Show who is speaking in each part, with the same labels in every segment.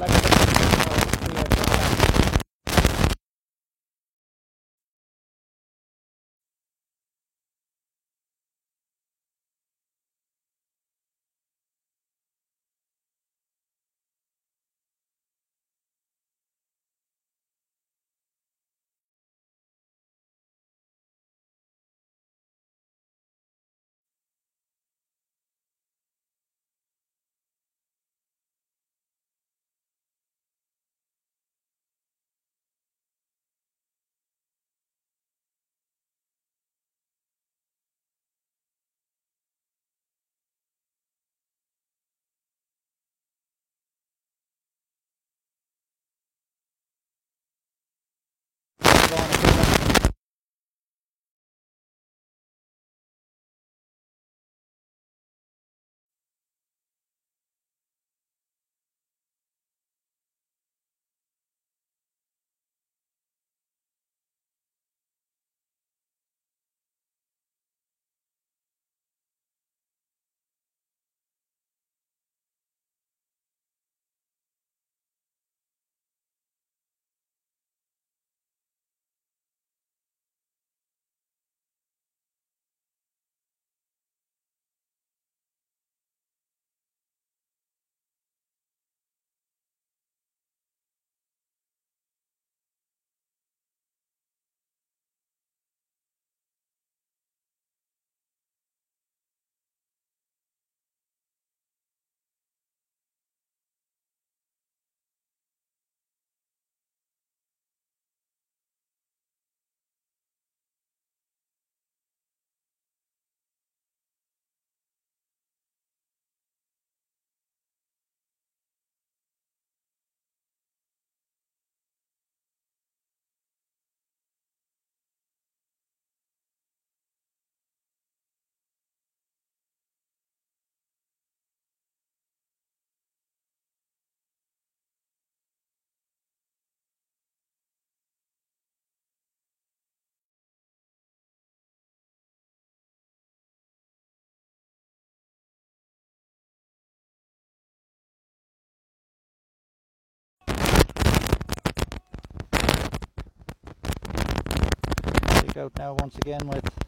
Speaker 1: খেলা out now once again with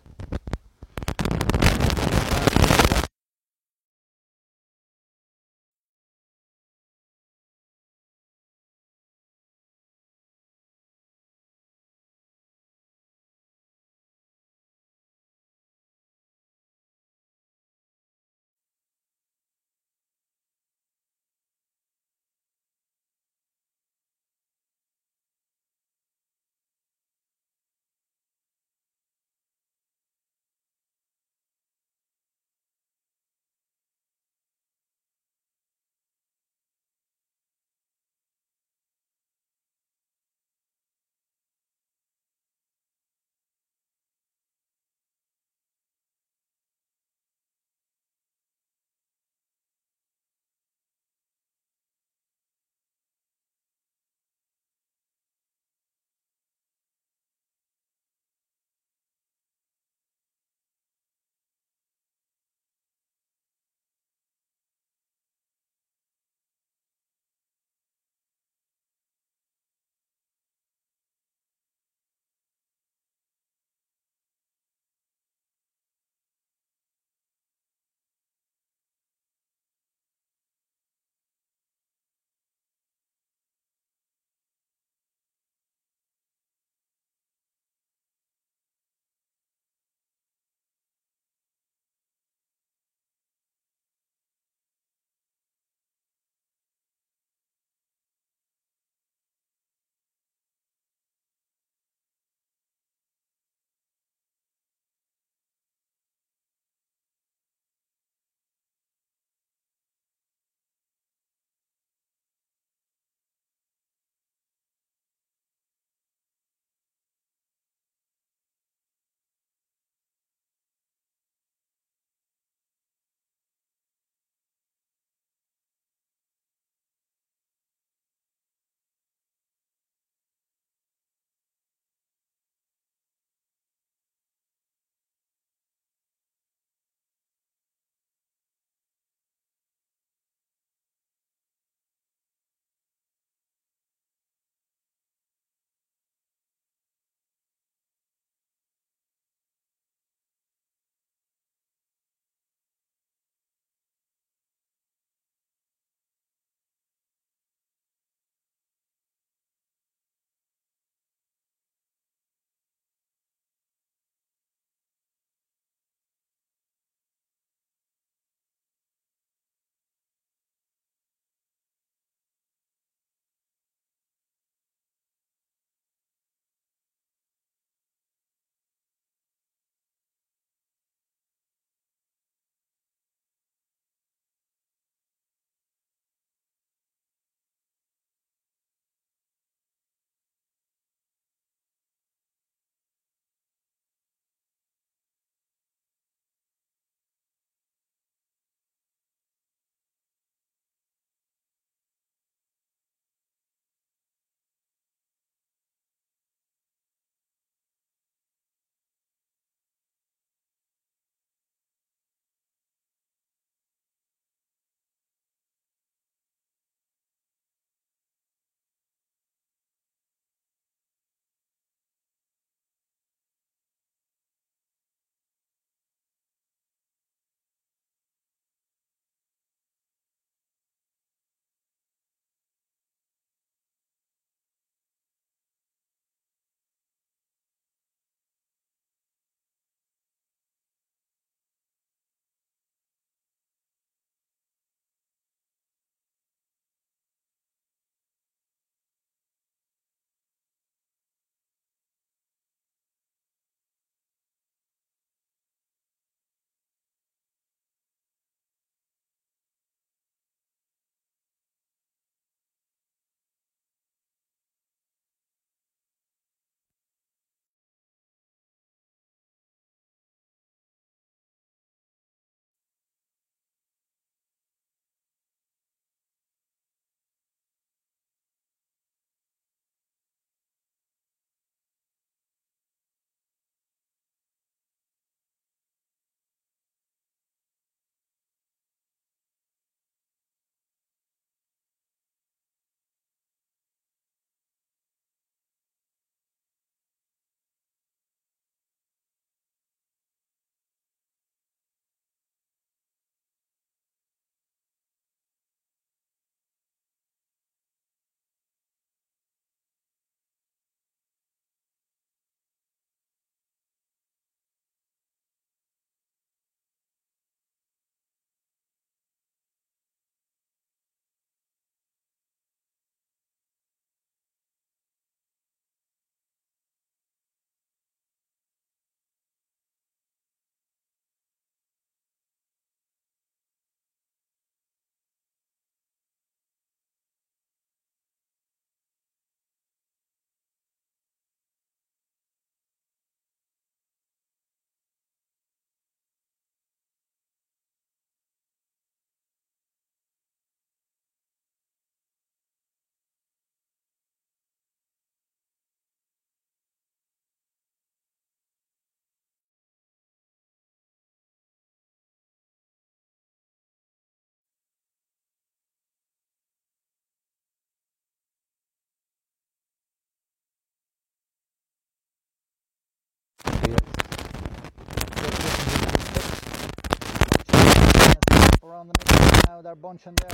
Speaker 1: around the. Now they're bunching there.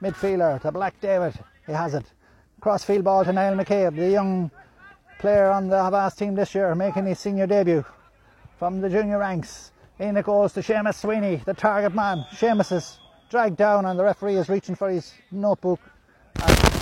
Speaker 1: The Midfielder to Black David. He has it. Crossfield ball to Niall McCabe, the young player on the Aughavas team this year, making his senior debut from the junior ranks. In it goes to Seamus Sweeney, the target man. Seamus is dragged down, and the referee is reaching for his notebook. This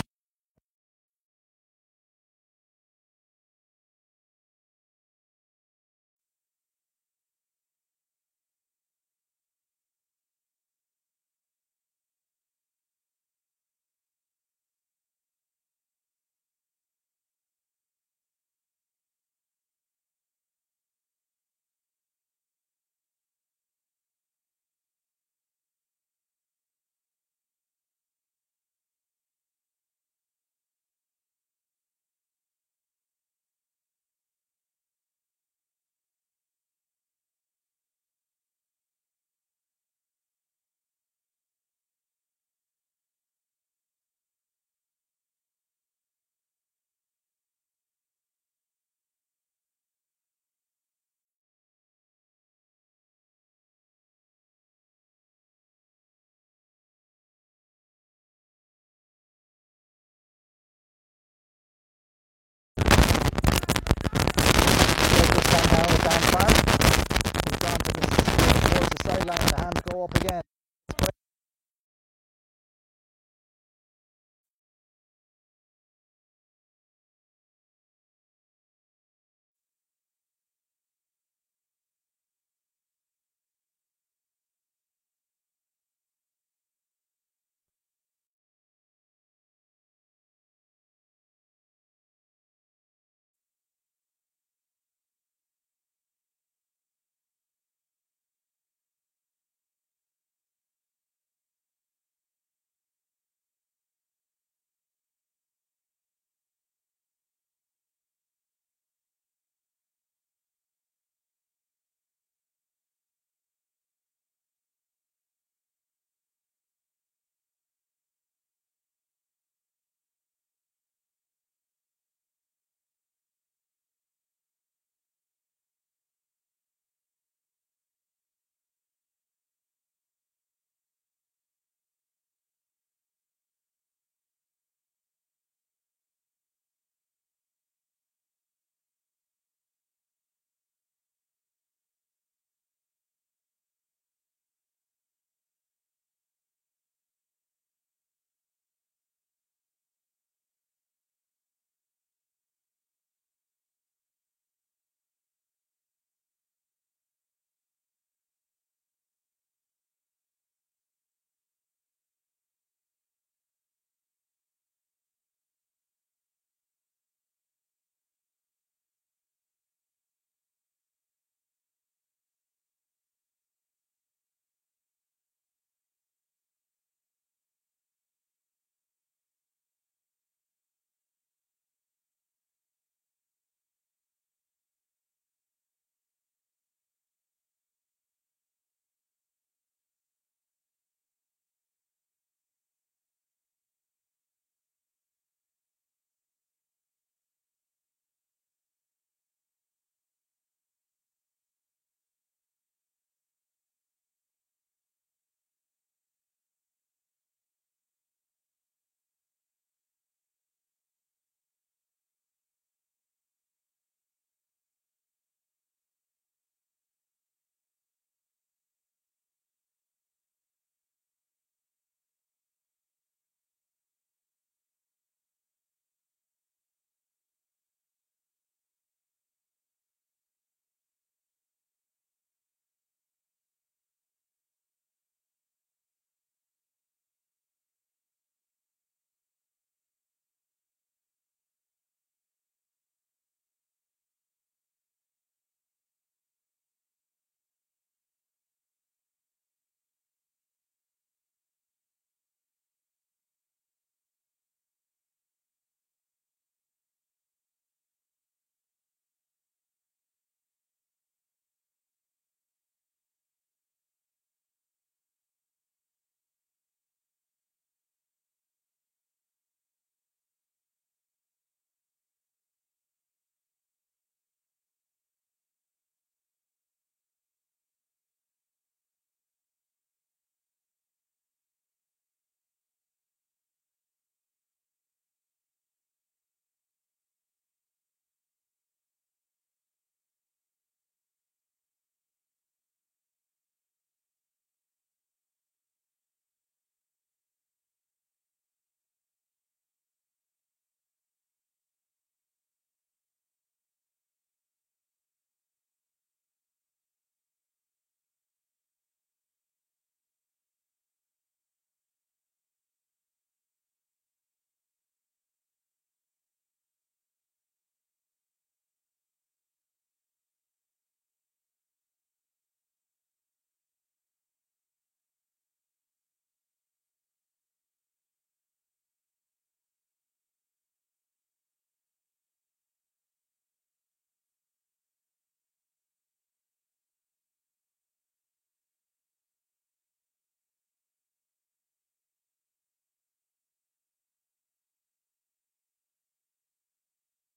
Speaker 1: up again.